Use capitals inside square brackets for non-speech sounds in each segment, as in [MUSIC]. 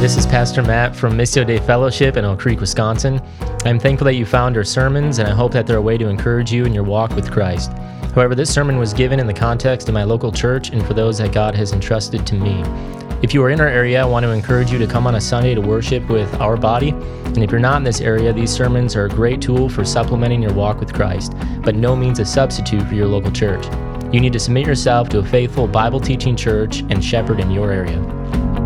This is Pastor Matt from Missio Dei Fellowship in Oak Creek, Wisconsin. I'm thankful that you found our sermons, and I hope that they're a way to encourage you in your walk with Christ. However, this sermon was given in the context of my local church and for those that God has entrusted to me. If you are in our area, I want to encourage you to come on a Sunday to worship with our body. And if you're not in this area, these sermons are a great tool for supplementing your walk with Christ, but no means a substitute for your local church. You need to submit yourself to a faithful Bible teaching church and shepherd in your area.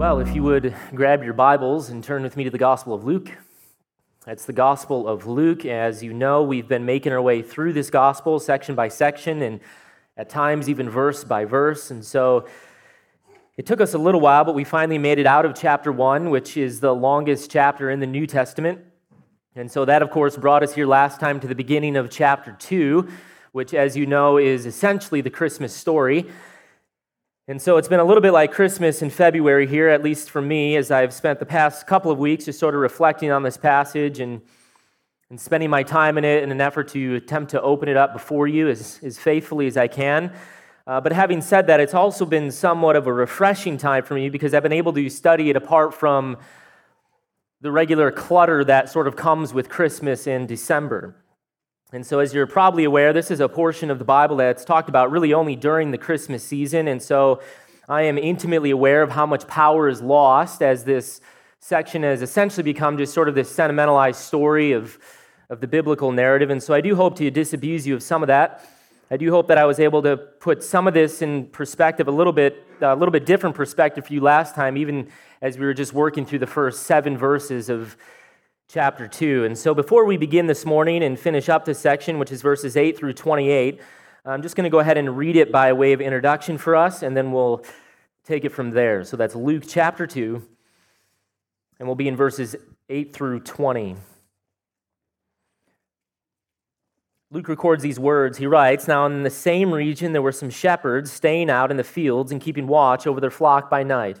Well, if you would grab your Bibles and turn with me to the Gospel of Luke. That's the Gospel of Luke. As you know, we've been making our way through this Gospel section by section and at times even verse by verse. And so it took us a little while, but we finally made it out of chapter one, which is the longest chapter in the New Testament. And so that, of course, brought us here last time to the beginning of chapter two, which, as you know, is essentially the Christmas story. And so it's been a little bit like Christmas in February here, at least for me, as I've spent the past couple of weeks just sort of reflecting on this passage and, and spending my time in it in an effort to attempt to open it up before you as, as faithfully as I can. Uh, but having said that, it's also been somewhat of a refreshing time for me because I've been able to study it apart from the regular clutter that sort of comes with Christmas in December. And so, as you're probably aware, this is a portion of the Bible that's talked about really only during the Christmas season. And so, I am intimately aware of how much power is lost as this section has essentially become just sort of this sentimentalized story of, of the biblical narrative. And so, I do hope to disabuse you of some of that. I do hope that I was able to put some of this in perspective, a little bit, a little bit different perspective for you last time, even as we were just working through the first seven verses of chapter 2. And so before we begin this morning and finish up this section, which is verses 8 through 28, I'm just going to go ahead and read it by way of introduction for us, and then we'll take it from there. So that's Luke chapter 2, and we'll be in verses 8 through 20. Luke records these words. He writes Now, in the same region, there were some shepherds staying out in the fields and keeping watch over their flock by night.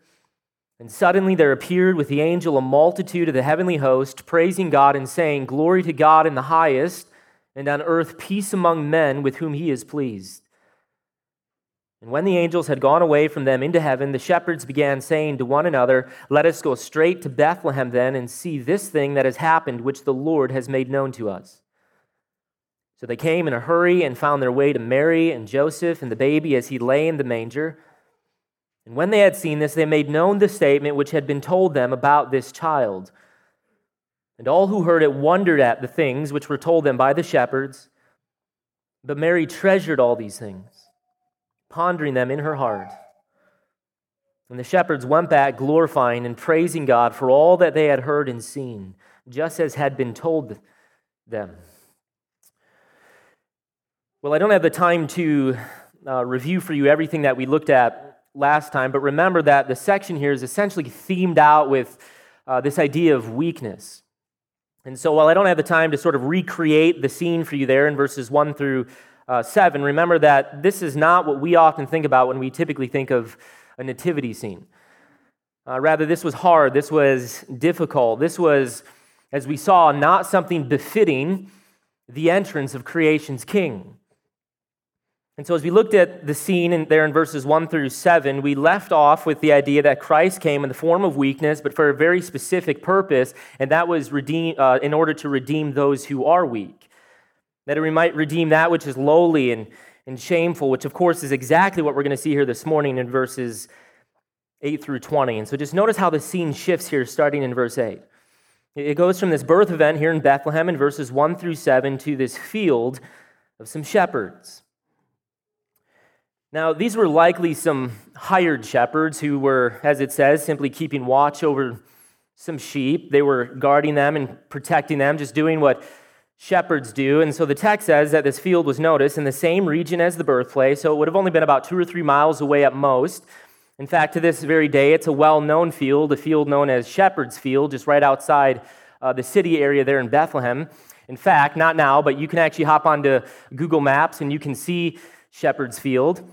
And suddenly there appeared with the angel a multitude of the heavenly host, praising God and saying, Glory to God in the highest, and on earth peace among men with whom he is pleased. And when the angels had gone away from them into heaven, the shepherds began saying to one another, Let us go straight to Bethlehem then and see this thing that has happened, which the Lord has made known to us. So they came in a hurry and found their way to Mary and Joseph and the baby as he lay in the manger. And when they had seen this, they made known the statement which had been told them about this child. And all who heard it wondered at the things which were told them by the shepherds. But Mary treasured all these things, pondering them in her heart. And the shepherds went back, glorifying and praising God for all that they had heard and seen, just as had been told them. Well, I don't have the time to uh, review for you everything that we looked at last time, but remember that the section here is essentially themed out with uh, this idea of weakness. And so, while I don't have the time to sort of recreate the scene for you there in verses 1 through uh, 7, remember that this is not what we often think about when we typically think of a nativity scene. Uh, rather, this was hard, this was difficult, this was, as we saw, not something befitting the entrance of creation's king. And so, as we looked at the scene in, there in verses 1 through 7, we left off with the idea that Christ came in the form of weakness, but for a very specific purpose, and that was redeem, uh, in order to redeem those who are weak. That we might redeem that which is lowly and, and shameful, which, of course, is exactly what we're going to see here this morning in verses 8 through 20. And so, just notice how the scene shifts here, starting in verse 8. It goes from this birth event here in Bethlehem in verses 1 through 7 to this field of some shepherds. Now, these were likely some hired shepherds who were, as it says, simply keeping watch over some sheep. They were guarding them and protecting them, just doing what shepherds do. And so the text says that this field was noticed in the same region as the birthplace, so it would have only been about two or three miles away at most. In fact, to this very day, it's a well known field, a field known as Shepherd's Field, just right outside uh, the city area there in Bethlehem. In fact, not now, but you can actually hop onto Google Maps and you can see Shepherd's Field.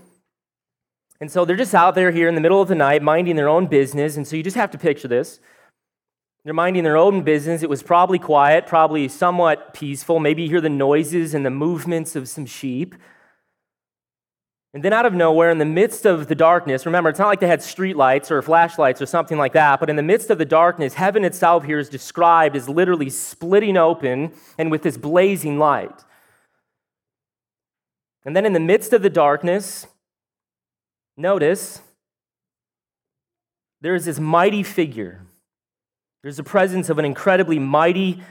And so they're just out there here in the middle of the night minding their own business. And so you just have to picture this. They're minding their own business. It was probably quiet, probably somewhat peaceful. Maybe you hear the noises and the movements of some sheep. And then out of nowhere, in the midst of the darkness, remember, it's not like they had streetlights or flashlights or something like that, but in the midst of the darkness, heaven itself here is described as literally splitting open and with this blazing light. And then in the midst of the darkness, notice there is this mighty figure. There's the presence of an incredibly mighty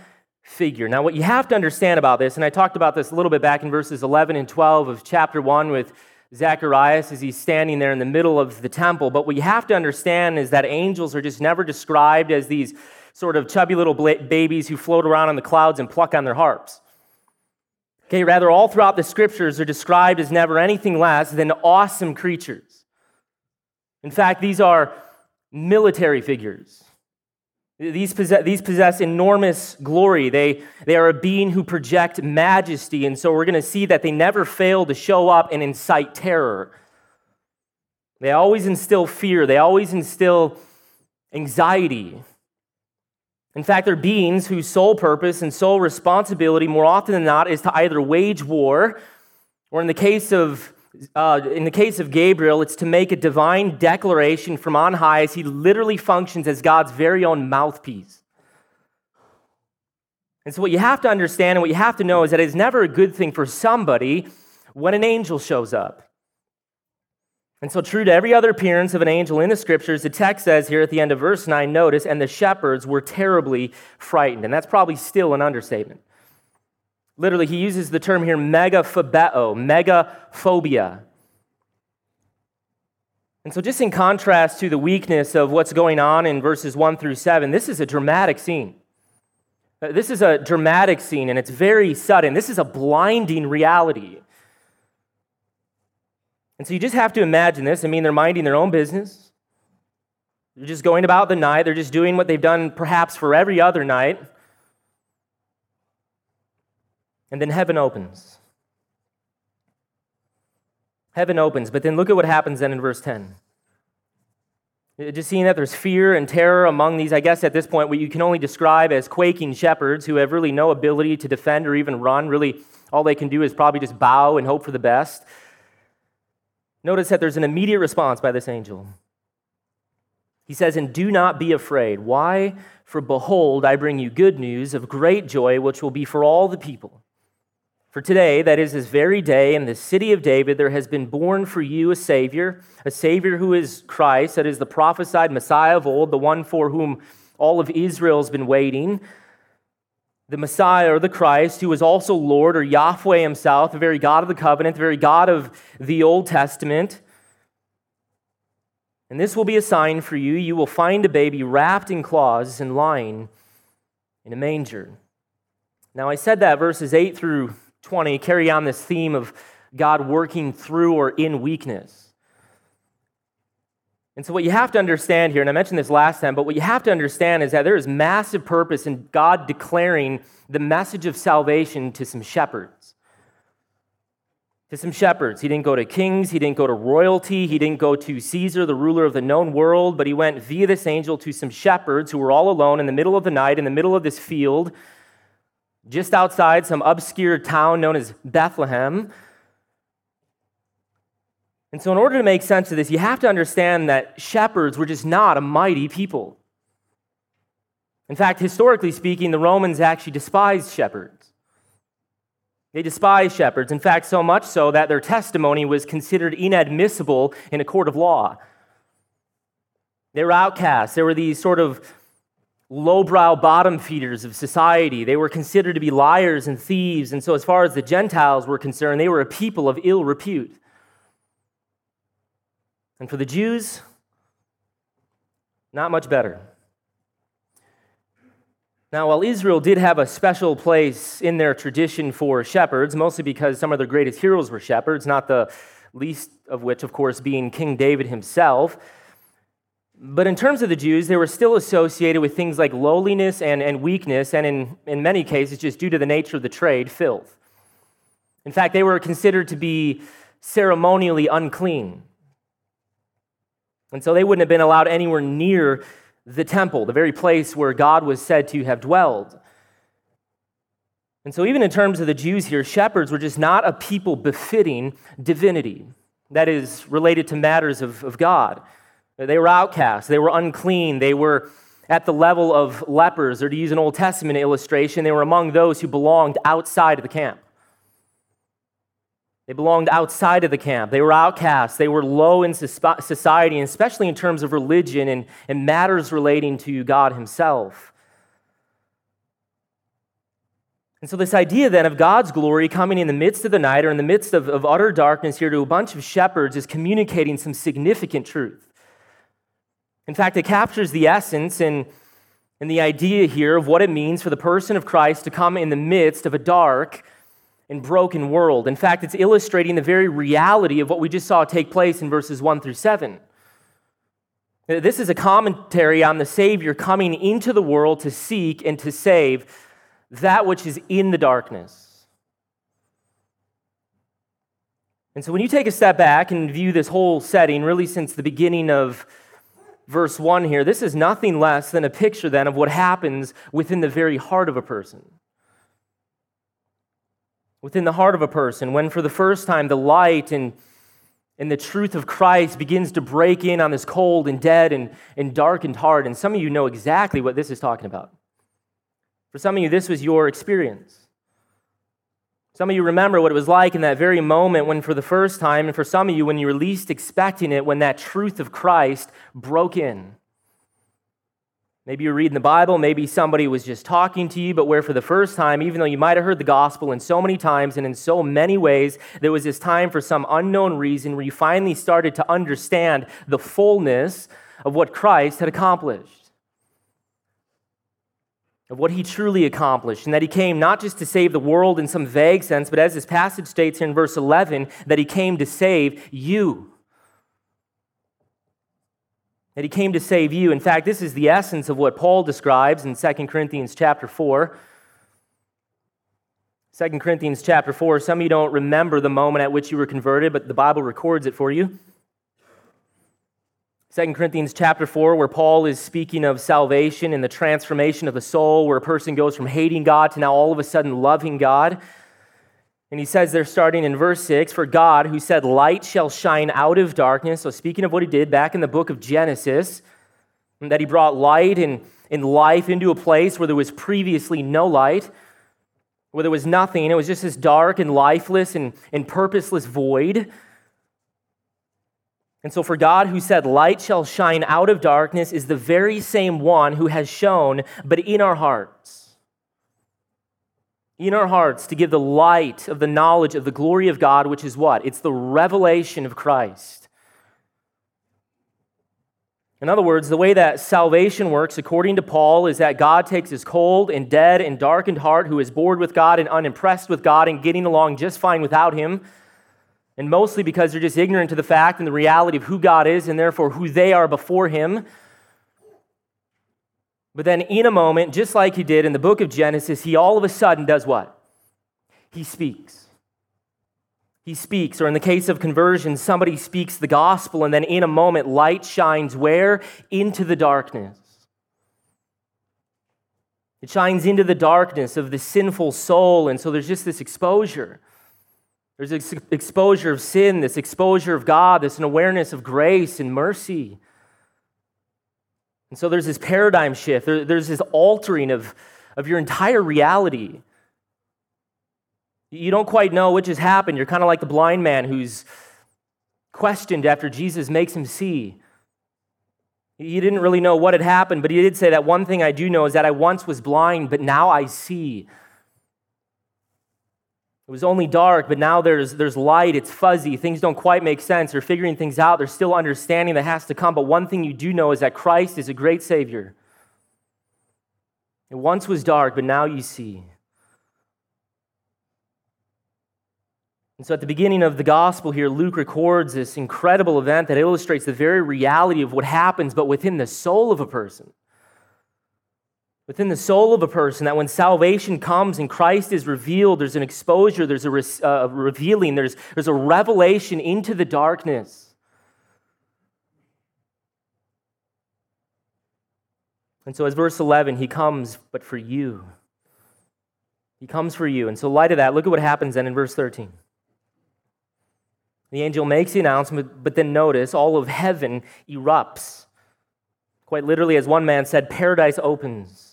figure. Now, what you have to understand about this, and I talked about this a little bit back in verses 11 and 12 of chapter 1 with Zacharias as he's standing there in the middle of the temple. But what you have to understand is that angels are just never described as these sort of chubby little babies who float around on the clouds and pluck on their harps. Okay, rather, all throughout the scriptures are described as never anything less than awesome creatures. In fact, these are military figures. These possess, these possess enormous glory. They, they are a being who project majesty. And so we're going to see that they never fail to show up and incite terror. They always instill fear, they always instill anxiety. In fact, they're beings whose sole purpose and sole responsibility, more often than not, is to either wage war, or in the case of uh, in the case of Gabriel, it's to make a divine declaration from on high as he literally functions as God's very own mouthpiece. And so, what you have to understand and what you have to know is that it's never a good thing for somebody when an angel shows up. And so, true to every other appearance of an angel in the scriptures, the text says here at the end of verse 9, notice, and the shepherds were terribly frightened. And that's probably still an understatement. Literally, he uses the term here megaphobeo, megaphobia. And so, just in contrast to the weakness of what's going on in verses 1 through 7, this is a dramatic scene. Uh, this is a dramatic scene, and it's very sudden. This is a blinding reality. And so, you just have to imagine this. I mean, they're minding their own business, they're just going about the night, they're just doing what they've done perhaps for every other night. And then heaven opens. Heaven opens, but then look at what happens then in verse 10. Just seeing that there's fear and terror among these, I guess at this point, what you can only describe as quaking shepherds who have really no ability to defend or even run. Really, all they can do is probably just bow and hope for the best. Notice that there's an immediate response by this angel. He says, And do not be afraid. Why? For behold, I bring you good news of great joy, which will be for all the people. For today, that is this very day, in the city of David, there has been born for you a Savior, a Savior who is Christ, that is the prophesied Messiah of old, the one for whom all of Israel has been waiting. The Messiah or the Christ, who is also Lord or Yahweh himself, the very God of the covenant, the very God of the Old Testament. And this will be a sign for you. You will find a baby wrapped in cloths and lying in a manger. Now, I said that verses 8 through 20 carry on this theme of God working through or in weakness. And so, what you have to understand here, and I mentioned this last time, but what you have to understand is that there is massive purpose in God declaring the message of salvation to some shepherds. To some shepherds. He didn't go to kings, he didn't go to royalty, he didn't go to Caesar, the ruler of the known world, but he went via this angel to some shepherds who were all alone in the middle of the night, in the middle of this field just outside some obscure town known as Bethlehem. And so, in order to make sense of this, you have to understand that shepherds were just not a mighty people. In fact, historically speaking, the Romans actually despised shepherds. They despised shepherds. In fact, so much so that their testimony was considered inadmissible in a court of law. They were outcasts. There were these sort of lowbrow bottom feeders of society. They were considered to be liars and thieves. And so, as far as the Gentiles were concerned, they were a people of ill repute. And for the Jews, not much better. Now, while Israel did have a special place in their tradition for shepherds, mostly because some of their greatest heroes were shepherds, not the least of which, of course, being King David himself, But in terms of the Jews, they were still associated with things like lowliness and, and weakness, and in, in many cases, just due to the nature of the trade, filth. In fact, they were considered to be ceremonially unclean. And so they wouldn't have been allowed anywhere near the temple, the very place where God was said to have dwelled. And so, even in terms of the Jews here, shepherds were just not a people befitting divinity, that is, related to matters of, of God. They were outcasts, they were unclean, they were at the level of lepers, or to use an Old Testament illustration, they were among those who belonged outside of the camp. They belonged outside of the camp. They were outcasts. They were low in society, especially in terms of religion and, and matters relating to God Himself. And so, this idea then of God's glory coming in the midst of the night or in the midst of, of utter darkness here to a bunch of shepherds is communicating some significant truth. In fact, it captures the essence and, and the idea here of what it means for the person of Christ to come in the midst of a dark and broken world. In fact, it's illustrating the very reality of what we just saw take place in verses 1 through 7. This is a commentary on the Savior coming into the world to seek and to save that which is in the darkness. And so when you take a step back and view this whole setting, really since the beginning of verse 1 here, this is nothing less than a picture then of what happens within the very heart of a person. Within the heart of a person, when for the first time the light and, and the truth of Christ begins to break in on this cold and dead and, and darkened heart. And some of you know exactly what this is talking about. For some of you, this was your experience. Some of you remember what it was like in that very moment when, for the first time, and for some of you, when you were least expecting it, when that truth of Christ broke in. Maybe you're reading the Bible, maybe somebody was just talking to you, but where for the first time, even though you might have heard the gospel in so many times and in so many ways, there was this time for some unknown reason where you finally started to understand the fullness of what Christ had accomplished of what he truly accomplished, and that he came not just to save the world in some vague sense, but as this passage states here in verse 11, that he came to save you. That he came to save you. In fact, this is the essence of what Paul describes in 2 Corinthians chapter 4. 2 Corinthians chapter 4, some of you don't remember the moment at which you were converted, but the Bible records it for you. 2 Corinthians chapter 4, where Paul is speaking of salvation and the transformation of the soul, where a person goes from hating God to now all of a sudden loving God. And he says there, starting in verse 6, For God, who said, Light shall shine out of darkness. So, speaking of what he did back in the book of Genesis, that he brought light and, and life into a place where there was previously no light, where there was nothing. It was just this dark and lifeless and, and purposeless void. And so, for God, who said, Light shall shine out of darkness, is the very same one who has shown, but in our hearts. In our hearts to give the light of the knowledge of the glory of God, which is what? It's the revelation of Christ. In other words, the way that salvation works, according to Paul, is that God takes his cold and dead and darkened heart, who is bored with God and unimpressed with God and getting along just fine without him, and mostly because they're just ignorant to the fact and the reality of who God is and therefore who they are before Him. But then, in a moment, just like He did in the book of Genesis, He all of a sudden does what? He speaks. He speaks, or in the case of conversion, somebody speaks the gospel, and then in a moment, light shines where? Into the darkness. It shines into the darkness of the sinful soul, and so there's just this exposure. There's this exposure of sin, this exposure of God, this an awareness of grace and mercy. And so there's this paradigm shift. There, there's this altering of, of your entire reality. You don't quite know which has happened. You're kind of like the blind man who's questioned after Jesus makes him see. He didn't really know what had happened, but he did say that one thing I do know is that I once was blind, but now I see. It was only dark, but now there's, there's light. It's fuzzy. Things don't quite make sense. They're figuring things out. There's still understanding that has to come. But one thing you do know is that Christ is a great Savior. It once was dark, but now you see. And so at the beginning of the gospel here, Luke records this incredible event that illustrates the very reality of what happens, but within the soul of a person. Within the soul of a person, that when salvation comes and Christ is revealed, there's an exposure, there's a re- uh, revealing, there's, there's a revelation into the darkness. And so, as verse 11, he comes, but for you. He comes for you. And so, light of that, look at what happens then in verse 13. The angel makes the announcement, but then notice all of heaven erupts. Quite literally, as one man said, paradise opens.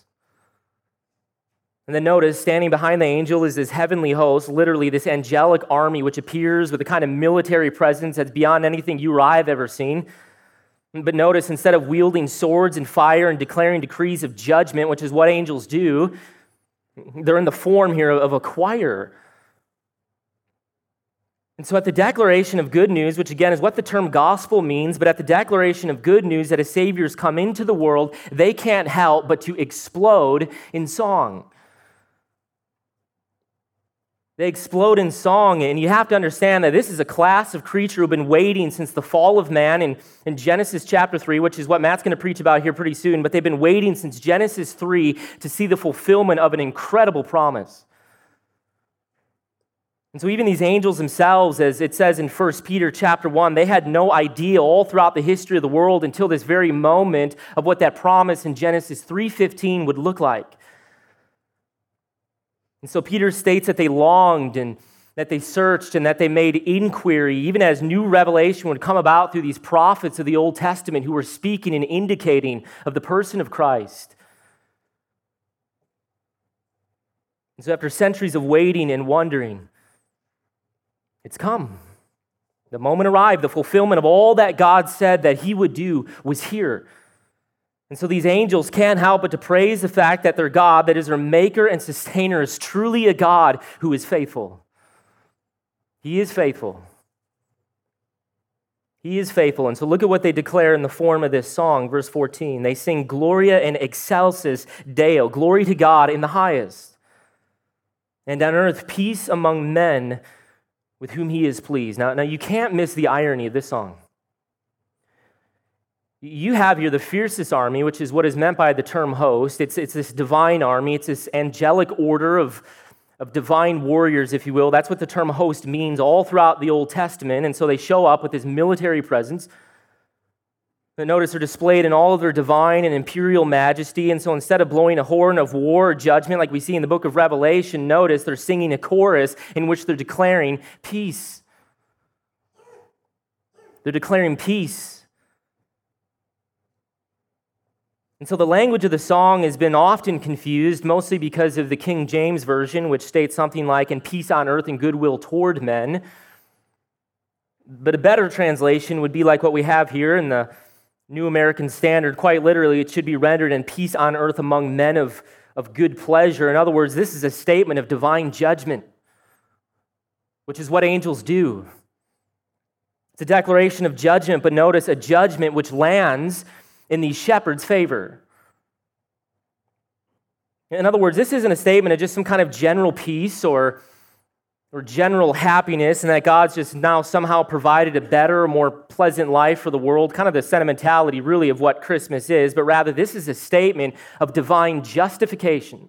And then notice, standing behind the angel is this heavenly host, literally this angelic army, which appears with a kind of military presence that's beyond anything you or I have ever seen. But notice, instead of wielding swords and fire and declaring decrees of judgment, which is what angels do, they're in the form here of a choir and so, at the declaration of good news, which again is what the term gospel means, but at the declaration of good news that a Savior's come into the world, they can't help but to explode in song. They explode in song, and you have to understand that this is a class of creature who've been waiting since the fall of man in, in Genesis chapter 3, which is what Matt's going to preach about here pretty soon, but they've been waiting since Genesis 3 to see the fulfillment of an incredible promise. And so even these angels themselves, as it says in 1 Peter chapter 1, they had no idea all throughout the history of the world until this very moment of what that promise in Genesis 3:15 would look like. And so Peter states that they longed and that they searched and that they made inquiry, even as new revelation would come about through these prophets of the Old Testament who were speaking and indicating of the person of Christ. And so, after centuries of waiting and wondering, it's come. The moment arrived, the fulfillment of all that God said that He would do was here. And so these angels can't help but to praise the fact that their God, that is their maker and sustainer, is truly a God who is faithful. He is faithful. He is faithful. And so look at what they declare in the form of this song, verse 14. They sing Gloria in excelsis Deo, glory to God in the highest. And on earth, peace among men with whom he is pleased. Now, now you can't miss the irony of this song. You have here the fiercest army, which is what is meant by the term host. It's, it's this divine army, it's this angelic order of, of divine warriors, if you will. That's what the term host means all throughout the Old Testament. And so they show up with this military presence. But notice they're displayed in all of their divine and imperial majesty. And so instead of blowing a horn of war or judgment like we see in the book of Revelation, notice they're singing a chorus in which they're declaring peace. They're declaring peace. And so the language of the song has been often confused, mostly because of the King James Version, which states something like, in peace on earth and goodwill toward men. But a better translation would be like what we have here in the New American Standard, quite literally, it should be rendered in peace on earth among men of, of good pleasure. In other words, this is a statement of divine judgment, which is what angels do. It's a declaration of judgment, but notice a judgment which lands in the shepherd's favor. In other words, this isn't a statement of just some kind of general peace or or general happiness and that God's just now somehow provided a better, more pleasant life for the world, kind of the sentimentality really of what Christmas is, but rather this is a statement of divine justification.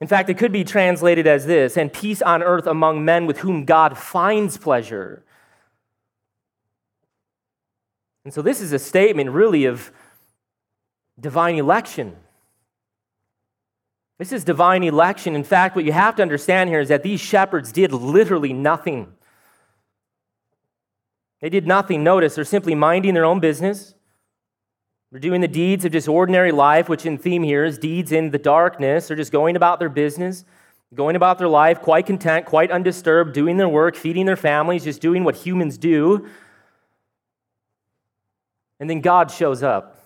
In fact, it could be translated as this and peace on earth among men with whom God finds pleasure. And so, this is a statement really of divine election. This is divine election. In fact, what you have to understand here is that these shepherds did literally nothing. They did nothing. Notice, they're simply minding their own business. They're doing the deeds of just ordinary life, which in theme here is deeds in the darkness. They're just going about their business, going about their life quite content, quite undisturbed, doing their work, feeding their families, just doing what humans do. And then God shows up.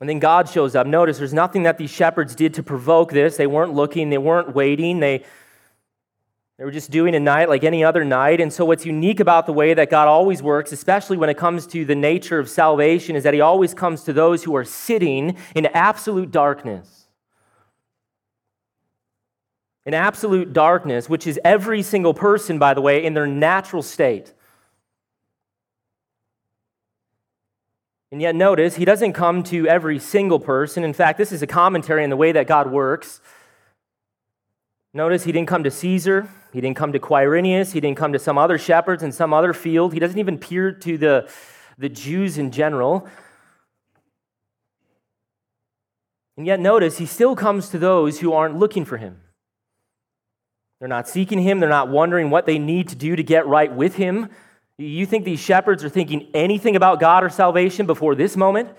And then God shows up. Notice there's nothing that these shepherds did to provoke this. They weren't looking, they weren't waiting. They, they were just doing a night like any other night. And so, what's unique about the way that God always works, especially when it comes to the nature of salvation, is that He always comes to those who are sitting in absolute darkness. in absolute darkness, which is every single person, by the way, in their natural state. And yet, notice, he doesn't come to every single person. In fact, this is a commentary on the way that God works. Notice he didn't come to Caesar, he didn't come to Quirinius, he didn't come to some other shepherds in some other field. He doesn't even appear to the, the Jews in general. And yet, notice, he still comes to those who aren't looking for him. They're not seeking him, they're not wondering what they need to do to get right with him. You think these shepherds are thinking anything about God or salvation before this moment?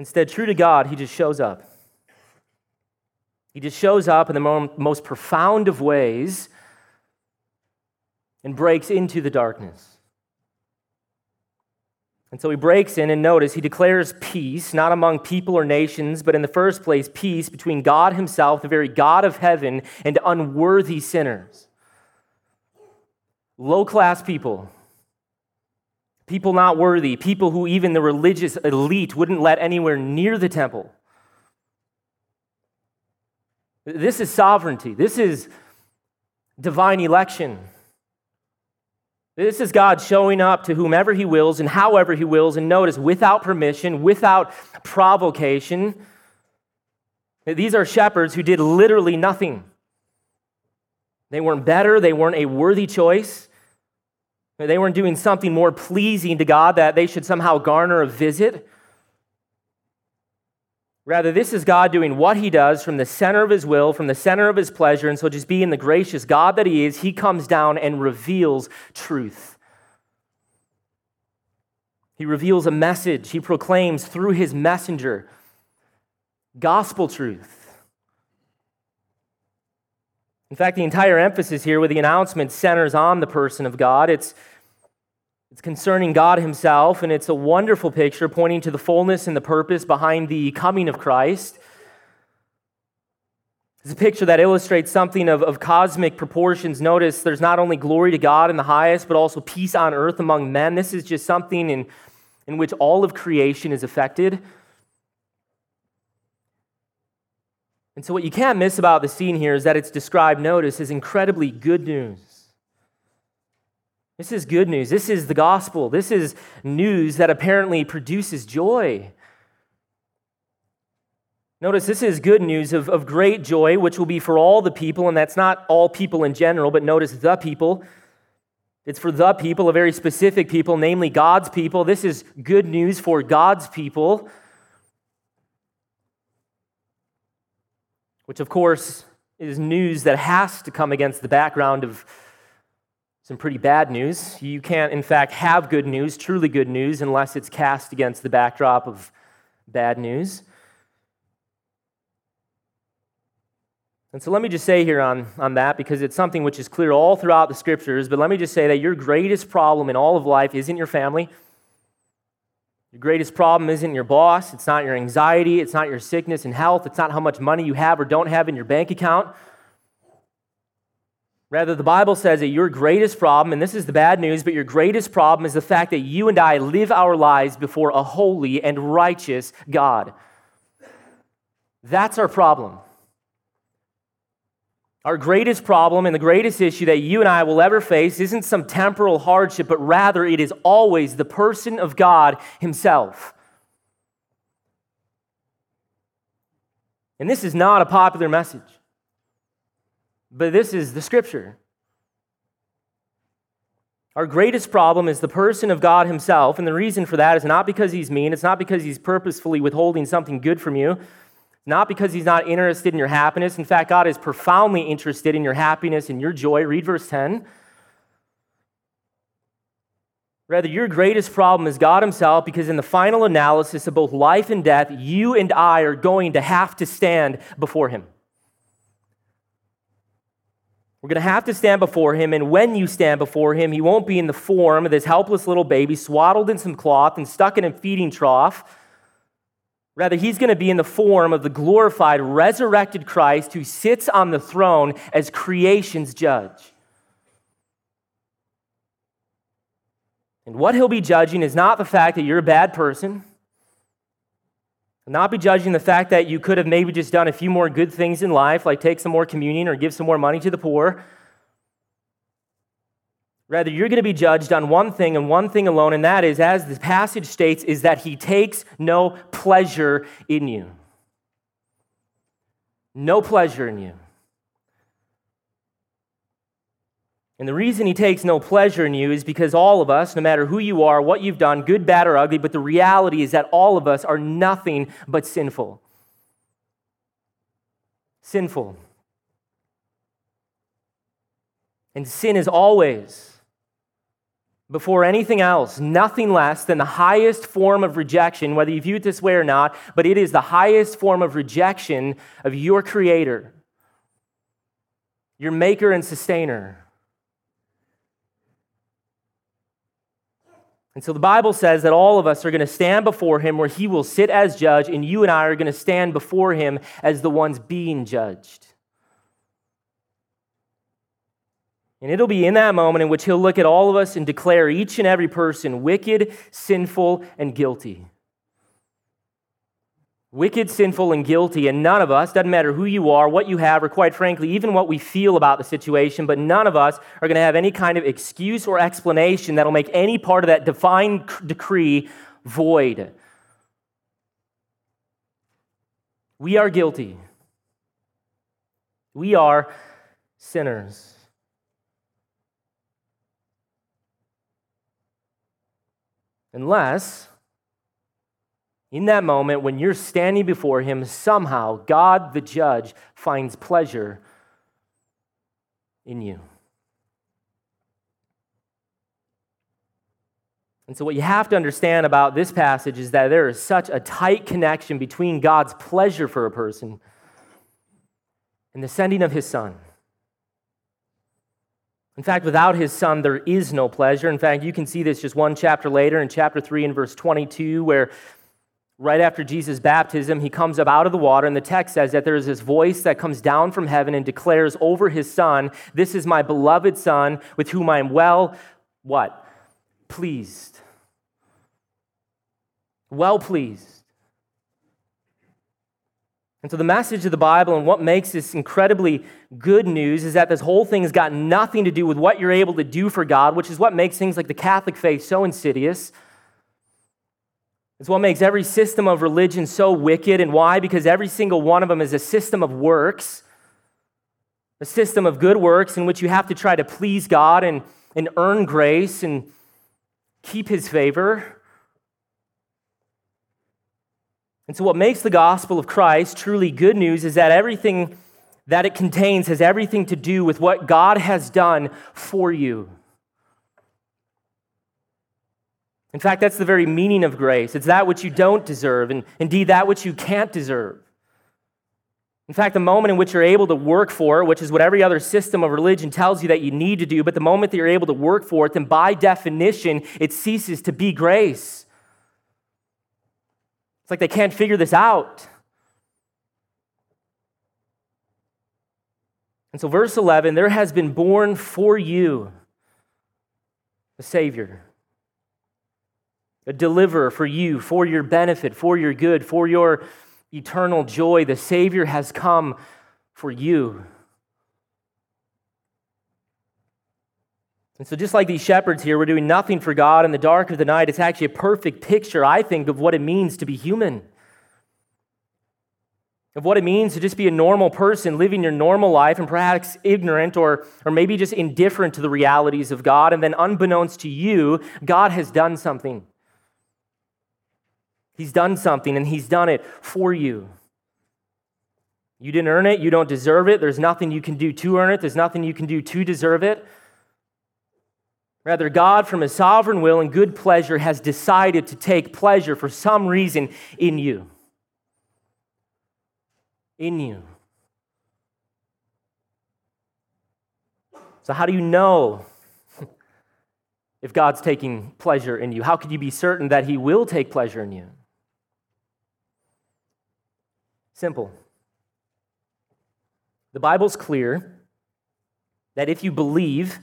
Instead, true to God, he just shows up. He just shows up in the most profound of ways and breaks into the darkness. And so he breaks in and notice he declares peace, not among people or nations, but in the first place, peace between God himself, the very God of heaven, and unworthy sinners. Low class people, people not worthy, people who even the religious elite wouldn't let anywhere near the temple. This is sovereignty, this is divine election. This is God showing up to whomever He wills and however He wills, and notice, without permission, without provocation. These are shepherds who did literally nothing. They weren't better, they weren't a worthy choice. They weren't doing something more pleasing to God that they should somehow garner a visit. Rather, this is God doing what he does from the center of his will, from the center of his pleasure. And so, just being the gracious God that he is, he comes down and reveals truth. He reveals a message, he proclaims through his messenger gospel truth. In fact, the entire emphasis here with the announcement centers on the person of God. It's it's concerning God Himself, and it's a wonderful picture pointing to the fullness and the purpose behind the coming of Christ. It's a picture that illustrates something of, of cosmic proportions. Notice there's not only glory to God in the highest, but also peace on earth among men. This is just something in, in which all of creation is affected. And so, what you can't miss about the scene here is that it's described, notice, as incredibly good news. This is good news. This is the gospel. This is news that apparently produces joy. Notice this is good news of, of great joy, which will be for all the people, and that's not all people in general, but notice the people. It's for the people, a very specific people, namely God's people. This is good news for God's people, which, of course, is news that has to come against the background of some pretty bad news. You can't, in fact, have good news, truly good news, unless it's cast against the backdrop of bad news. And so let me just say here on, on that, because it's something which is clear all throughout the scriptures, but let me just say that your greatest problem in all of life isn't your family. Your greatest problem isn't your boss. It's not your anxiety. It's not your sickness and health. It's not how much money you have or don't have in your bank account. Rather, the Bible says that your greatest problem, and this is the bad news, but your greatest problem is the fact that you and I live our lives before a holy and righteous God. That's our problem. Our greatest problem and the greatest issue that you and I will ever face isn't some temporal hardship, but rather it is always the person of God Himself. And this is not a popular message. But this is the scripture. Our greatest problem is the person of God Himself, and the reason for that is not because He's mean, it's not because He's purposefully withholding something good from you, not because He's not interested in your happiness. In fact, God is profoundly interested in your happiness and your joy. Read verse 10. Rather, your greatest problem is God Himself because in the final analysis of both life and death, you and I are going to have to stand before Him. We're going to have to stand before him, and when you stand before him, he won't be in the form of this helpless little baby swaddled in some cloth and stuck in a feeding trough. Rather, he's going to be in the form of the glorified, resurrected Christ who sits on the throne as creation's judge. And what he'll be judging is not the fact that you're a bad person. Not be judging the fact that you could have maybe just done a few more good things in life, like take some more communion or give some more money to the poor. Rather, you're going to be judged on one thing and one thing alone, and that is, as the passage states, is that he takes no pleasure in you. No pleasure in you. And the reason he takes no pleasure in you is because all of us, no matter who you are, what you've done, good, bad, or ugly, but the reality is that all of us are nothing but sinful. Sinful. And sin is always, before anything else, nothing less than the highest form of rejection, whether you view it this way or not, but it is the highest form of rejection of your Creator, your Maker and Sustainer. And so the Bible says that all of us are going to stand before him where he will sit as judge, and you and I are going to stand before him as the ones being judged. And it'll be in that moment in which he'll look at all of us and declare each and every person wicked, sinful, and guilty wicked, sinful, and guilty, and none of us, doesn't matter who you are, what you have, or quite frankly, even what we feel about the situation, but none of us are going to have any kind of excuse or explanation that'll make any part of that divine decree void. We are guilty. We are sinners. Unless in that moment, when you're standing before Him, somehow God the judge finds pleasure in you. And so, what you have to understand about this passage is that there is such a tight connection between God's pleasure for a person and the sending of His Son. In fact, without His Son, there is no pleasure. In fact, you can see this just one chapter later in chapter 3 and verse 22, where right after Jesus' baptism, he comes up out of the water, and the text says that there is this voice that comes down from heaven and declares over his son, This is my beloved son, with whom I am well, what? Pleased. Well pleased. And so, the message of the Bible and what makes this incredibly good news is that this whole thing has got nothing to do with what you're able to do for God, which is what makes things like the Catholic faith so insidious. It's what makes every system of religion so wicked. And why? Because every single one of them is a system of works, a system of good works in which you have to try to please God and, and earn grace and keep his favor. And so, what makes the gospel of Christ truly good news is that everything that it contains has everything to do with what God has done for you. In fact, that's the very meaning of grace. It's that which you don't deserve, and indeed that which you can't deserve. In fact, the moment in which you're able to work for which is what every other system of religion tells you that you need to do, but the moment that you're able to work for it, then by definition, it ceases to be grace. It's like they can't figure this out. And so, verse 11 there has been born for you a Savior a deliverer for you, for your benefit, for your good, for your eternal joy. The Savior has come for you. And so, just like these shepherds here, we're doing nothing for God in the dark of the night. It's actually a perfect picture, I think, of what it means to be human. Of what it means to just be a normal person, living your normal life, and perhaps ignorant or, or maybe just indifferent to the realities of God. And then, unbeknownst to you, God has done something. He's done something and He's done it for you. You didn't earn it, you don't deserve it. There's nothing you can do to earn it, there's nothing you can do to deserve it. Rather, God, from His sovereign will and good pleasure, has decided to take pleasure for some reason in you. In you. So, how do you know [LAUGHS] if God's taking pleasure in you? How could you be certain that He will take pleasure in you? Simple. The Bible's clear that if you believe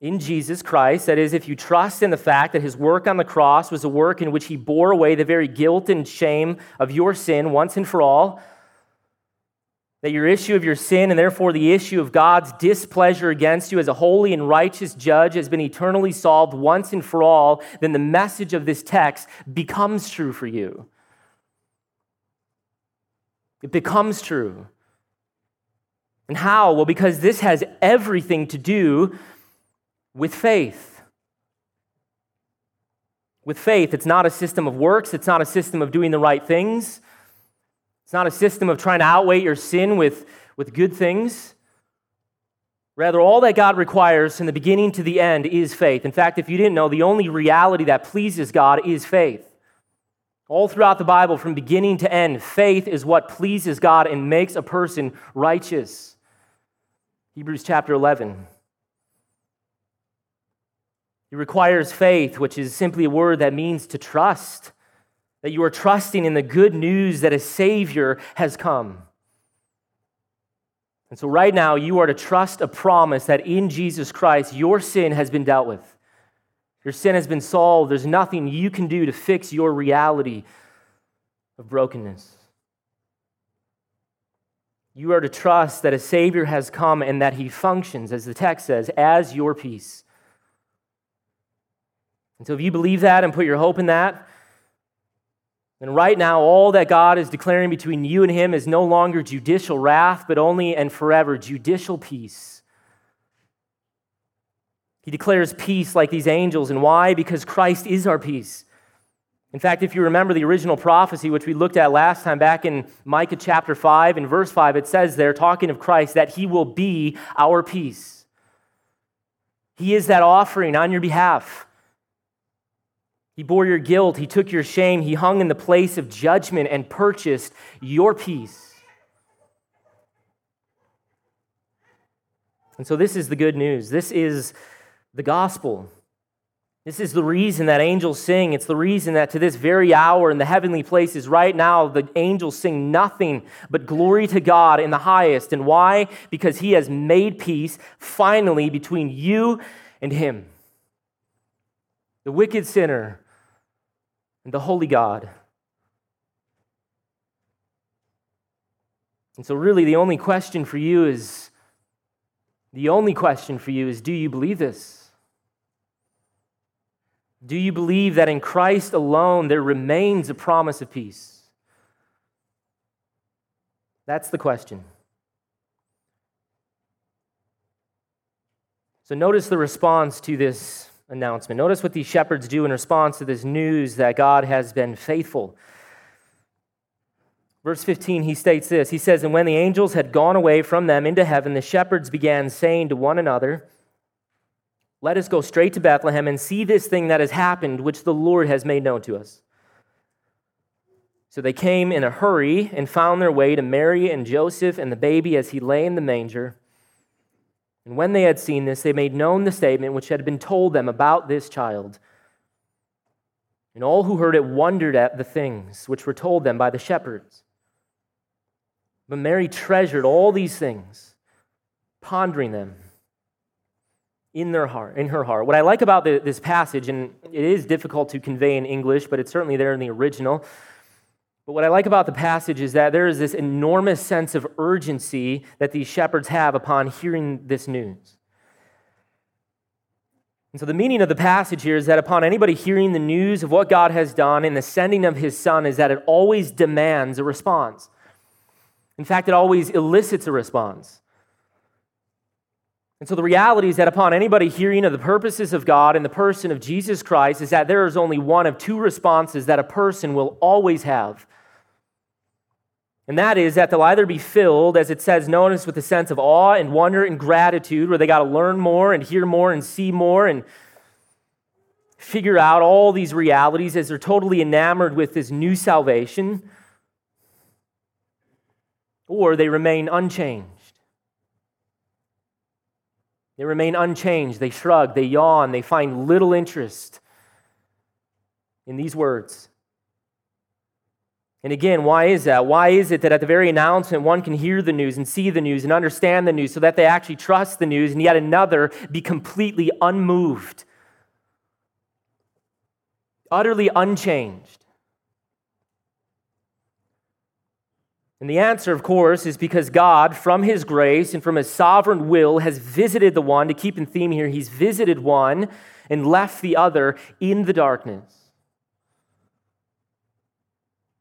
in Jesus Christ. That is, if you trust in the fact that his work on the cross was a work in which he bore away the very guilt and shame of your sin once and for all, that your issue of your sin and therefore the issue of God's displeasure against you as a holy and righteous judge has been eternally solved once and for all, then the message of this text becomes true for you. It becomes true. And how? Well, because this has everything to do with faith. With faith, it's not a system of works, it's not a system of doing the right things, it's not a system of trying to outweigh your sin with, with good things. Rather, all that God requires from the beginning to the end is faith. In fact, if you didn't know, the only reality that pleases God is faith. All throughout the Bible, from beginning to end, faith is what pleases God and makes a person righteous. Hebrews chapter 11. It requires faith, which is simply a word that means to trust, that you are trusting in the good news that a Savior has come. And so, right now, you are to trust a promise that in Jesus Christ, your sin has been dealt with. Your sin has been solved. There's nothing you can do to fix your reality of brokenness. You are to trust that a Savior has come and that He functions, as the text says, as your peace. And so, if you believe that and put your hope in that, then right now, all that God is declaring between you and Him is no longer judicial wrath, but only and forever judicial peace. He declares peace like these angels. And why? Because Christ is our peace. In fact, if you remember the original prophecy, which we looked at last time back in Micah chapter 5 and verse 5, it says there, talking of Christ, that He will be our peace. He is that offering on your behalf. He bore your guilt, He took your shame, He hung in the place of judgment and purchased your peace. And so, this is the good news. This is the gospel. This is the reason that angels sing. It's the reason that to this very hour in the heavenly places, right now, the angels sing nothing but glory to God in the highest. And why? Because He has made peace finally between you and Him. The wicked sinner and the holy God. And so, really, the only question for you is the only question for you is do you believe this? Do you believe that in Christ alone there remains a promise of peace? That's the question. So, notice the response to this announcement. Notice what these shepherds do in response to this news that God has been faithful. Verse 15, he states this He says, And when the angels had gone away from them into heaven, the shepherds began saying to one another, Let us go straight to Bethlehem and see this thing that has happened, which the Lord has made known to us. So they came in a hurry and found their way to Mary and Joseph and the baby as he lay in the manger. And when they had seen this, they made known the statement which had been told them about this child. And all who heard it wondered at the things which were told them by the shepherds. But Mary treasured all these things, pondering them in their heart, in her heart. What I like about the, this passage, and it is difficult to convey in English, but it's certainly there in the original, but what I like about the passage is that there is this enormous sense of urgency that these shepherds have upon hearing this news. And so, the meaning of the passage here is that upon anybody hearing the news of what God has done in the sending of his son, is that it always demands a response. In fact, it always elicits a response. And so, the reality is that upon anybody hearing of the purposes of God in the person of Jesus Christ, is that there is only one of two responses that a person will always have. And that is that they'll either be filled, as it says, notice with a sense of awe and wonder and gratitude, where they got to learn more and hear more and see more and figure out all these realities as they're totally enamored with this new salvation, or they remain unchanged. They remain unchanged. They shrug, they yawn, they find little interest in these words. And again, why is that? Why is it that at the very announcement, one can hear the news and see the news and understand the news so that they actually trust the news, and yet another be completely unmoved, utterly unchanged? And the answer, of course, is because God, from His grace and from His sovereign will, has visited the one, to keep in theme here, He's visited one and left the other in the darkness.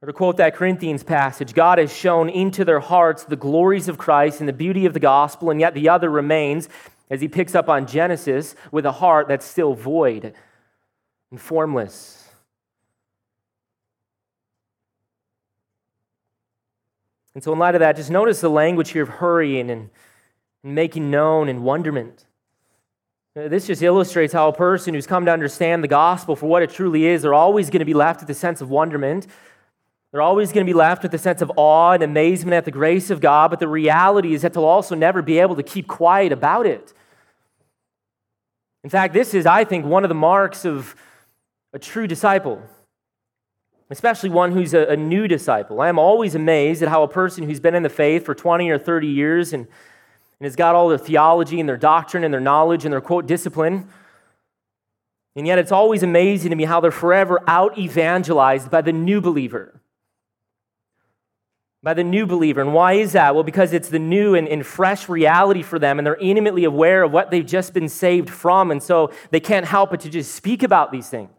Or to quote that Corinthians passage, God has shown into their hearts the glories of Christ and the beauty of the gospel, and yet the other remains, as he picks up on Genesis, with a heart that's still void and formless. And so, in light of that, just notice the language here of hurrying and, making known and wonderment. Uh, this just illustrates how a person who's come to understand the gospel for what it truly is, they're always going to be left with a sense of wonderment. They're always going to be left with a sense of awe and amazement at the grace of God, but the reality is that they'll also never be able to keep quiet about it. In fact, this is, I think, one of the marks of a true disciple, especially one who's a, a new disciple. I am always amazed at how a person who's been in the faith for 20 or 30 years and, and has got all their theology and their doctrine and their knowledge and their quote discipline. And yet, it's always amazing to me how they're forever out evangelized by the new believer by the new believer. And why is that? Well, because it's the new and, and, fresh reality for them, and they're intimately aware of what they've just been saved from. And so they can't help but to just speak about these things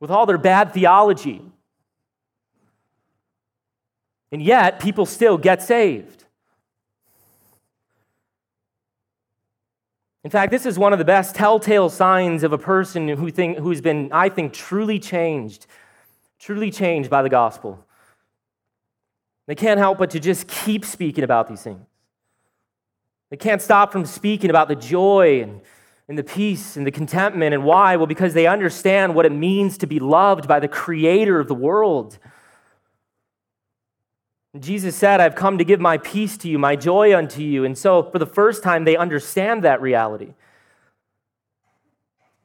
with all their bad theology. And yet, people still get saved. In fact, this is one of the best telltale signs of a person who think, who's been, I think, truly changed, truly changed by the gospel. They can't help but to just keep speaking about these things. They can't stop from speaking about the joy and, and the peace and the contentment. And why? Well, because they understand what it means to be loved by the creator of the world. Jesus said, I've come to give my peace to you, my joy unto you. And so, for the first time, they understand that reality.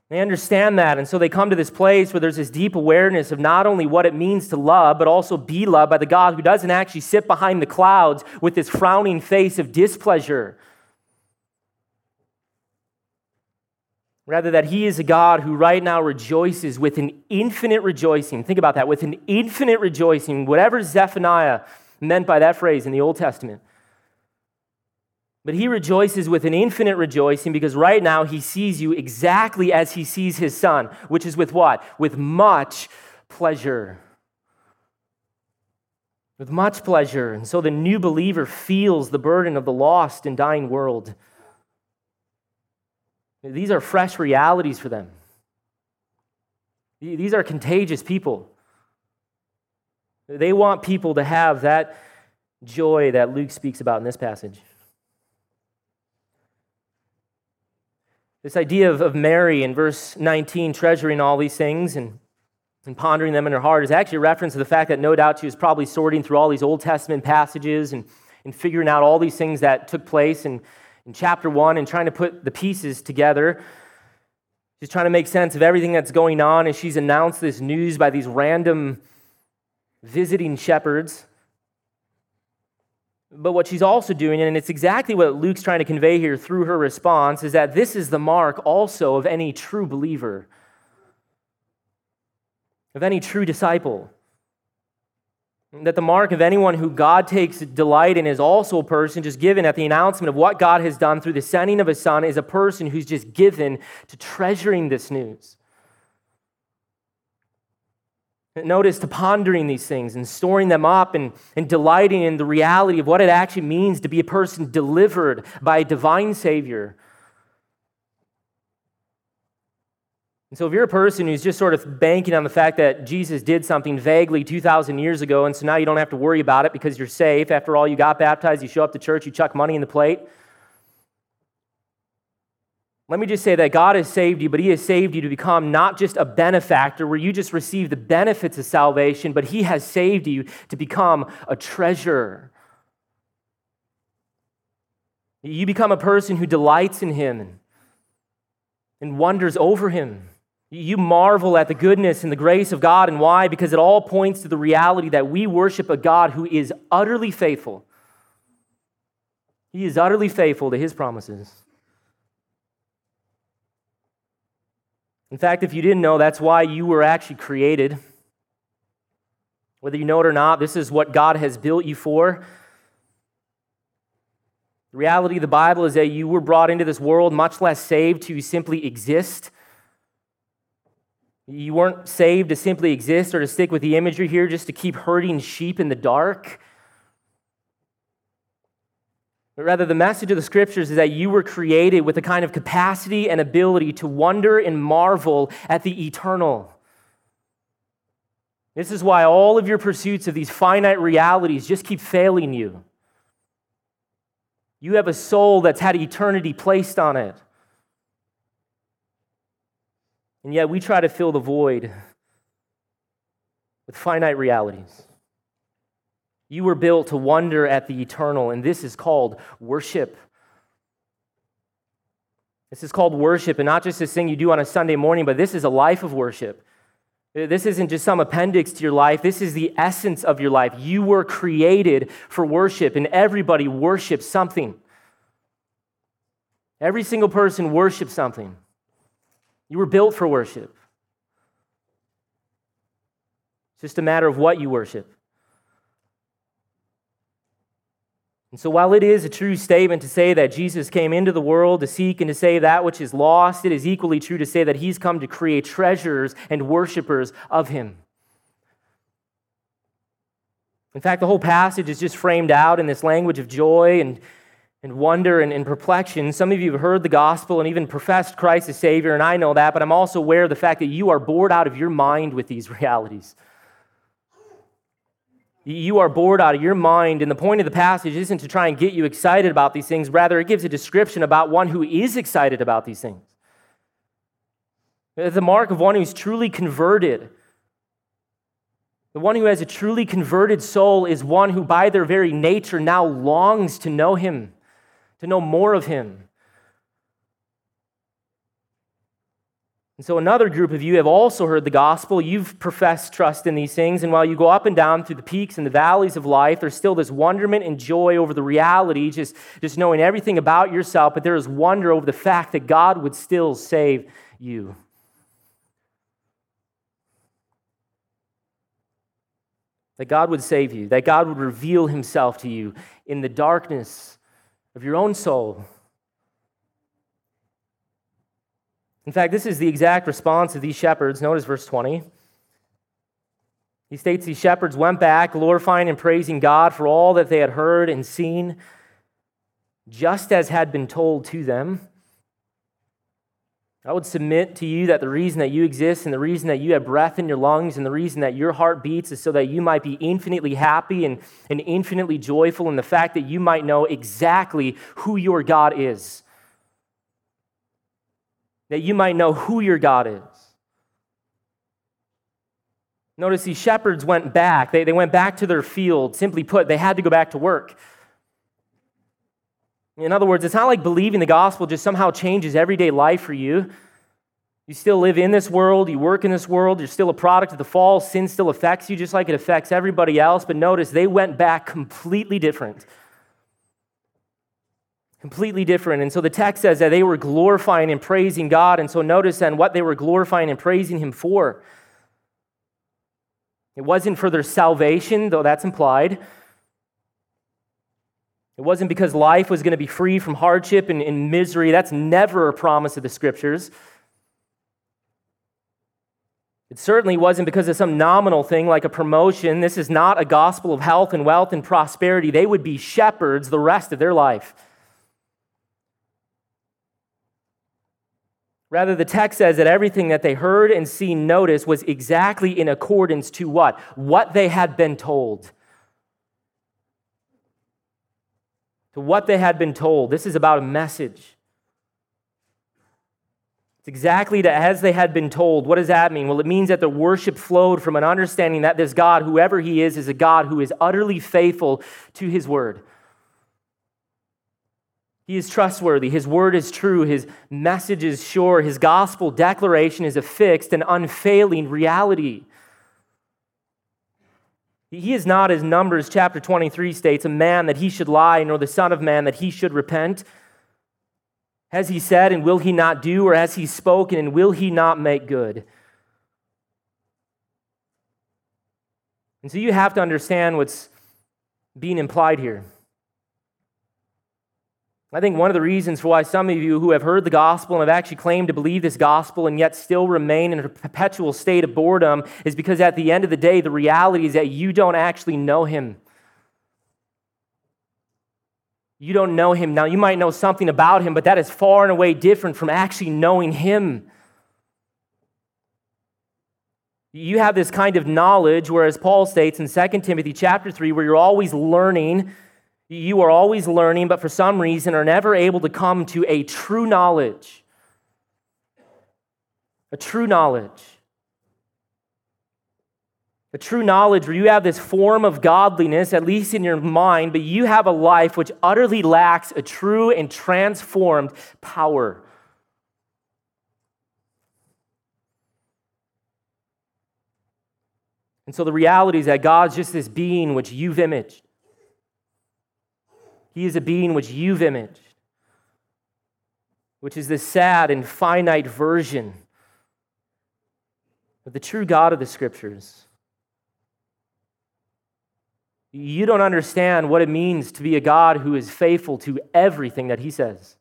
They understand that. And so they come to this place where there's this deep awareness of not only what it means to love, but also be loved by the God who doesn't actually sit behind the clouds with this frowning face of displeasure. Rather, that He is a God who right now rejoices with an infinite rejoicing. Think about that, with an infinite rejoicing, whatever Zephaniah meant by that phrase in the Old Testament. But he rejoices with an infinite rejoicing because right now he sees you exactly as he sees his son, which is with what? With much pleasure. With much pleasure. And so the new believer feels the burden of the lost and dying world. These are fresh realities for them. These are contagious people. They want people to have that joy that Luke speaks about in this passage. This idea of, of Mary in verse 19 treasuring all these things and, and pondering them in her heart is actually a reference to the fact that no doubt she was probably sorting through all these Old Testament passages and, and figuring out all these things that took place in, in chapter 1 and trying to put the pieces together. She's trying to make sense of everything that's going on, and she's announced this news by these random visiting shepherds. But what she's also doing, and it's exactly what Luke's trying to convey here through her response, is that this is the mark also of any true believer, of any true disciple. That the mark of anyone who God takes delight in is also a person just given at the announcement of what God has done through the sending of his son, is a person who's just given to treasuring this news. Notice to pondering these things and storing them up and, and delighting in the reality of what it actually means to be a person delivered by a divine Savior. And so, if you're a person who's just sort of banking on the fact that Jesus did something vaguely 2,000 years ago, and so now you don't have to worry about it because you're safe, after all, you got baptized, you show up to church, you chuck money in the plate, let me just say that God has saved you, but He has saved you to become not just a benefactor where you just receive the benefits of salvation, but He has saved you to become a treasure. You become a person who delights in Him and wonders over Him You marvel at the goodness and the grace of God. And why? Because it all points to the reality that we worship a God who is utterly faithful. He is utterly faithful to his promises. In fact, if you didn't know, that's why you were actually created. Whether you know it or not, this is what God has built you for. The reality of the Bible is that you were brought into this world much less saved to simply exist. You weren't saved to simply exist or to stick with the imagery here just to keep herding sheep in the dark. But rather, the message of the scriptures is that you were created with a kind of capacity and ability to wonder and marvel at the eternal. This is why all of your pursuits of these finite realities just keep failing you. You have a soul that's had eternity placed on it. And yet we try to fill the void with finite realities. You were built to wonder at the eternal, and this is called worship. This is called worship, and not just this thing you do on a Sunday morning, but this is a life of worship. This isn't just some appendix to your life. This is the essence of your life. You were created for worship, and everybody worships something. Every single person worships something. You were built for worship. It's just a matter of what you worship. And so, while it is a true statement to say that Jesus came into the world to seek and to save that which is lost, it is equally true to say that he's come to create treasures and worshipers of him. In fact, the whole passage is just framed out in this language of joy and and wonder and, and perplexion. Some of you have heard the gospel and even professed Christ as Savior, and I know that, but I'm also aware of the fact that you are bored out of your mind with these [LAUGHS] realities. You are bored out of your mind, and the point of the passage isn't to try and get you excited about these things. Rather, it gives a description about one who is excited about these things. The mark of one who's truly converted. The one who has a truly converted soul is one who, by their very nature, now longs to know him to know more of Him. And so, another group of you have also heard the gospel. You've professed trust in these things. And while you go up and down through the peaks and the valleys of life, there's still this wonderment and joy over the reality, just, just knowing everything about yourself. But there is wonder over the fact that God would still save you. That God would save you, that God would reveal himself to you in the darkness of your own soul. In fact, this is the exact response of these shepherds. Notice verse 20. He states these shepherds went back, glorifying and praising God for all that they had heard and seen, just as had been told to them. I would submit to you that the reason that you exist and the reason that you have breath in your lungs and the reason that your heart beats is so that you might be infinitely happy and, and infinitely joyful in the fact that you might know exactly who your God is. That you might know who your God is. Notice these shepherds went back. They, they went back to their field. Simply put, they had to go back to work. In other words, it's not like believing the gospel just somehow changes everyday life for you. You still live in this world, you work in this world, you're still a product of the fall. Sin still affects you just like it affects everybody else. But notice they went back completely different. Completely different. And so the text says that they were glorifying and praising God. And so notice then what they were glorifying and praising Him for. It wasn't for their salvation, though that's implied. It wasn't because life was going to be free from hardship and, and misery. That's never a promise of the scriptures. It certainly wasn't because of some nominal thing like a promotion. This is not a gospel of health and wealth and prosperity. They would be shepherds the rest of their life. Rather, the text says that everything that they heard and seen noticed was exactly in accordance to what? What they had been told. to what they had been told. This is about a message. It's exactly as they had been told. What does that mean? Well, it means that the worship flowed from an understanding that this God, whoever he is, is a God who is utterly faithful to his word. He is trustworthy. His word is true. His message is sure. His gospel declaration is a fixed and unfailing reality. He is not, as Numbers chapter 23 states, a man that he should lie, nor the Son of Man that he should repent. Has he said, and will he not do? Or has he spoken, and will he not make good? And so you have to understand what's being implied here. I think one of the reasons for why some of you who have heard the gospel and have actually claimed to believe this gospel and yet still remain in a perpetual state of boredom is because at the end of the day, the reality is that you don't actually know him. You don't know him. Now, you might know something about him, but that is far and away different from actually knowing him. You have this kind of knowledge, whereas Paul states in 2 Timothy chapter 3, where you're always learning you are always learning, but for some reason are never able to come to a true knowledge. A true knowledge. A true knowledge where you have this form of godliness, at least in your mind, but you have a life which utterly lacks a true and transformed power. And so the reality is that God's just this being which you've imaged. He is a being which you've imaged, which is the sad and finite version of the true God of the Scriptures. You don't understand what it means to be a God who is faithful to everything that He says.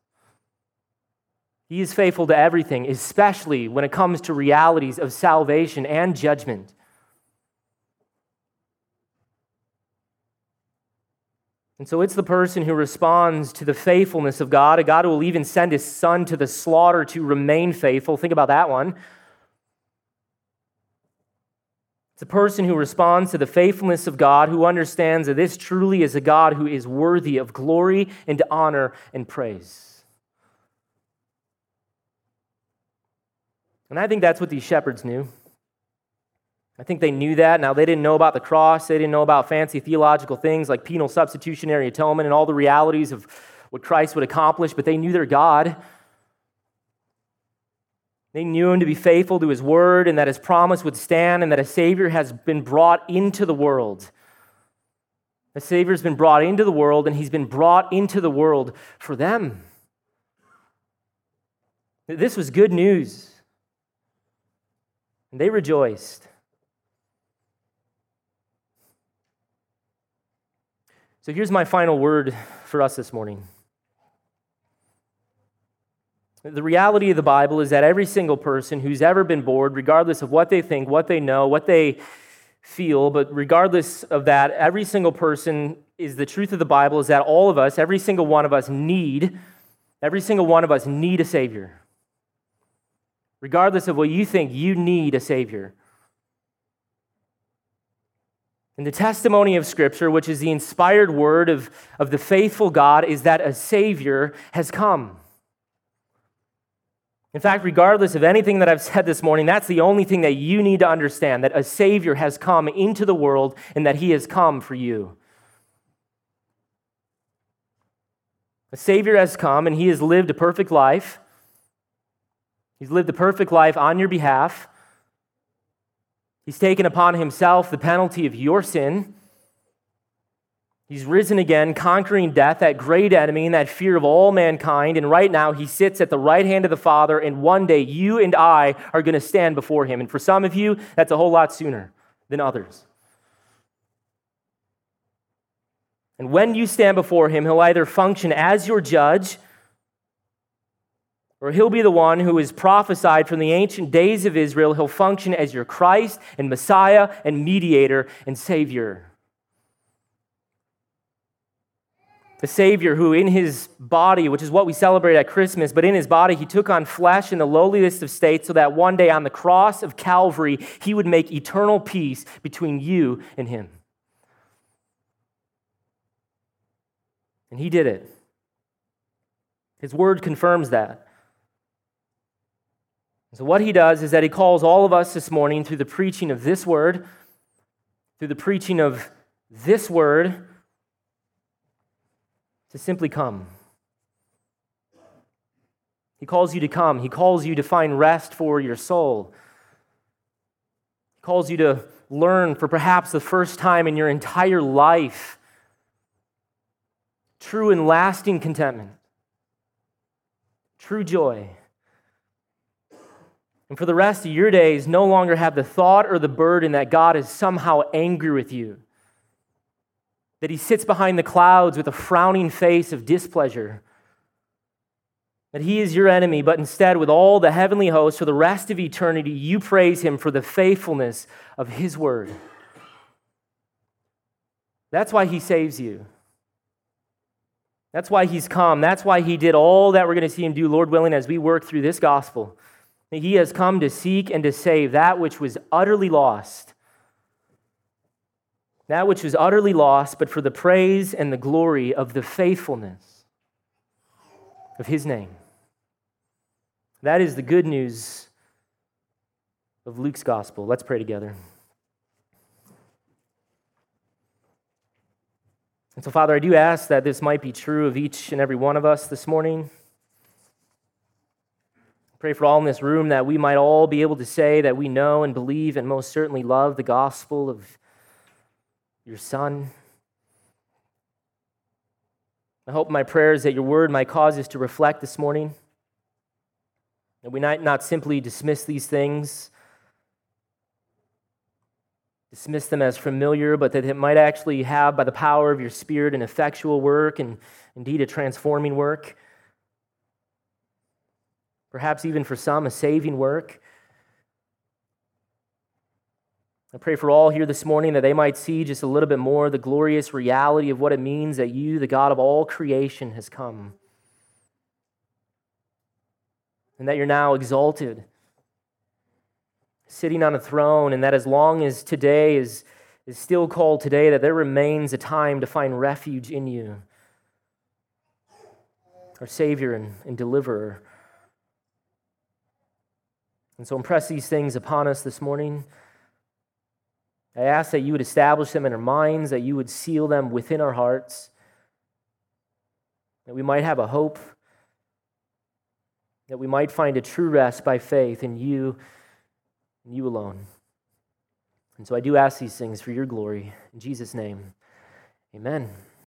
He is faithful to everything, especially when it comes to realities of salvation and judgment. And so it's the person who responds to the faithfulness of God, a God who will even send his son to the slaughter to remain faithful. Think about that one. It's a person who responds to the faithfulness of God, who understands that this truly is a God who is worthy of glory and honor and praise. And I think that's what these shepherds knew. I think they knew that. Now, they didn't know about the cross. They didn't know about fancy theological things like penal substitutionary atonement and all the realities of what Christ would accomplish, but they knew their God. They knew him to be faithful to his word and that his promise would stand and that a Savior has been brought into the world. A Savior has been brought into the world and he's been brought into the world for them. This was good news. And they rejoiced. So here's my final word for us this morning. The reality of the Bible is that every single person who's ever been bored, regardless of what they think, what they know, what they feel, but regardless of that, every single person is the truth of the Bible is that all of us, every single one of us need, every single one of us need a Savior. Regardless of what you think, you need a Savior. And the testimony of Scripture, which is the inspired word of, of the faithful God, is that a Savior has come. In fact, regardless of anything that I've said this morning, that's the only thing that you need to understand that a Savior has come into the world and that He has come for you. A Savior has come and He has lived a perfect life. He's lived a perfect life on your behalf. He's taken upon himself the penalty of your sin. He's risen again, conquering death, that great enemy and that fear of all mankind. And right now, he sits at the right hand of the Father, and one day you and I are going to stand before him. And for some of you, that's a whole lot sooner than others. And when you stand before him, he'll either function as your judge or he'll be the one who is prophesied from the ancient days of Israel. He'll function as your Christ and Messiah and mediator and Savior. The Savior who, in his body, which is what we celebrate at Christmas, but in his body, he took on flesh in the lowliest of states so that one day on the cross of Calvary, he would make eternal peace between you and him. And he did it. His word confirms that. So, what he does is that he calls all of us this morning through the preaching of this word, through the preaching of this word, to simply come. He calls you to come. He calls you to find rest for your soul. He calls you to learn for perhaps the first time in your entire life true and lasting contentment, true joy. And for the rest of your days, no longer have the thought or the burden that God is somehow angry with you, that He sits behind the clouds with a frowning face of displeasure that he is your enemy, but instead, with all the heavenly hosts for the rest of eternity, you praise him for the faithfulness of his word. That's why he saves you. That's why he's come. That's why he did all that we're going to see him do, Lord willing, as we work through this gospel. He has come to seek and to save that which was utterly lost. That which was utterly lost, but for the praise and the glory of the faithfulness of his name. That is the good news of Luke's gospel. Let's pray together. And so, Father, I do ask that this might be true of each and every one of us this morning. Pray for all in this room that we might all be able to say that we know and believe and most certainly love the gospel of your Son. I hope my prayer is that your word might cause us to reflect this morning. That we might not simply dismiss these things, dismiss them as familiar, but that it might actually have, by the power of your Spirit, an effectual work and indeed a transforming work. Perhaps even for some, a saving work. I pray for all here this morning that they might see just a little bit more the glorious reality of what it means that you, the God of all creation, has come and that you're now exalted, sitting on a throne, and that as long as today is, is still called today, that there remains a time to find refuge in you, our Savior and, and Deliverer. And so impress these things upon us this morning. I ask that you would establish them in our minds, that you would seal them within our hearts, that we might have a hope that we might find a true rest by faith in you and you alone. And so I do ask these things for your glory. In Jesus' name, amen.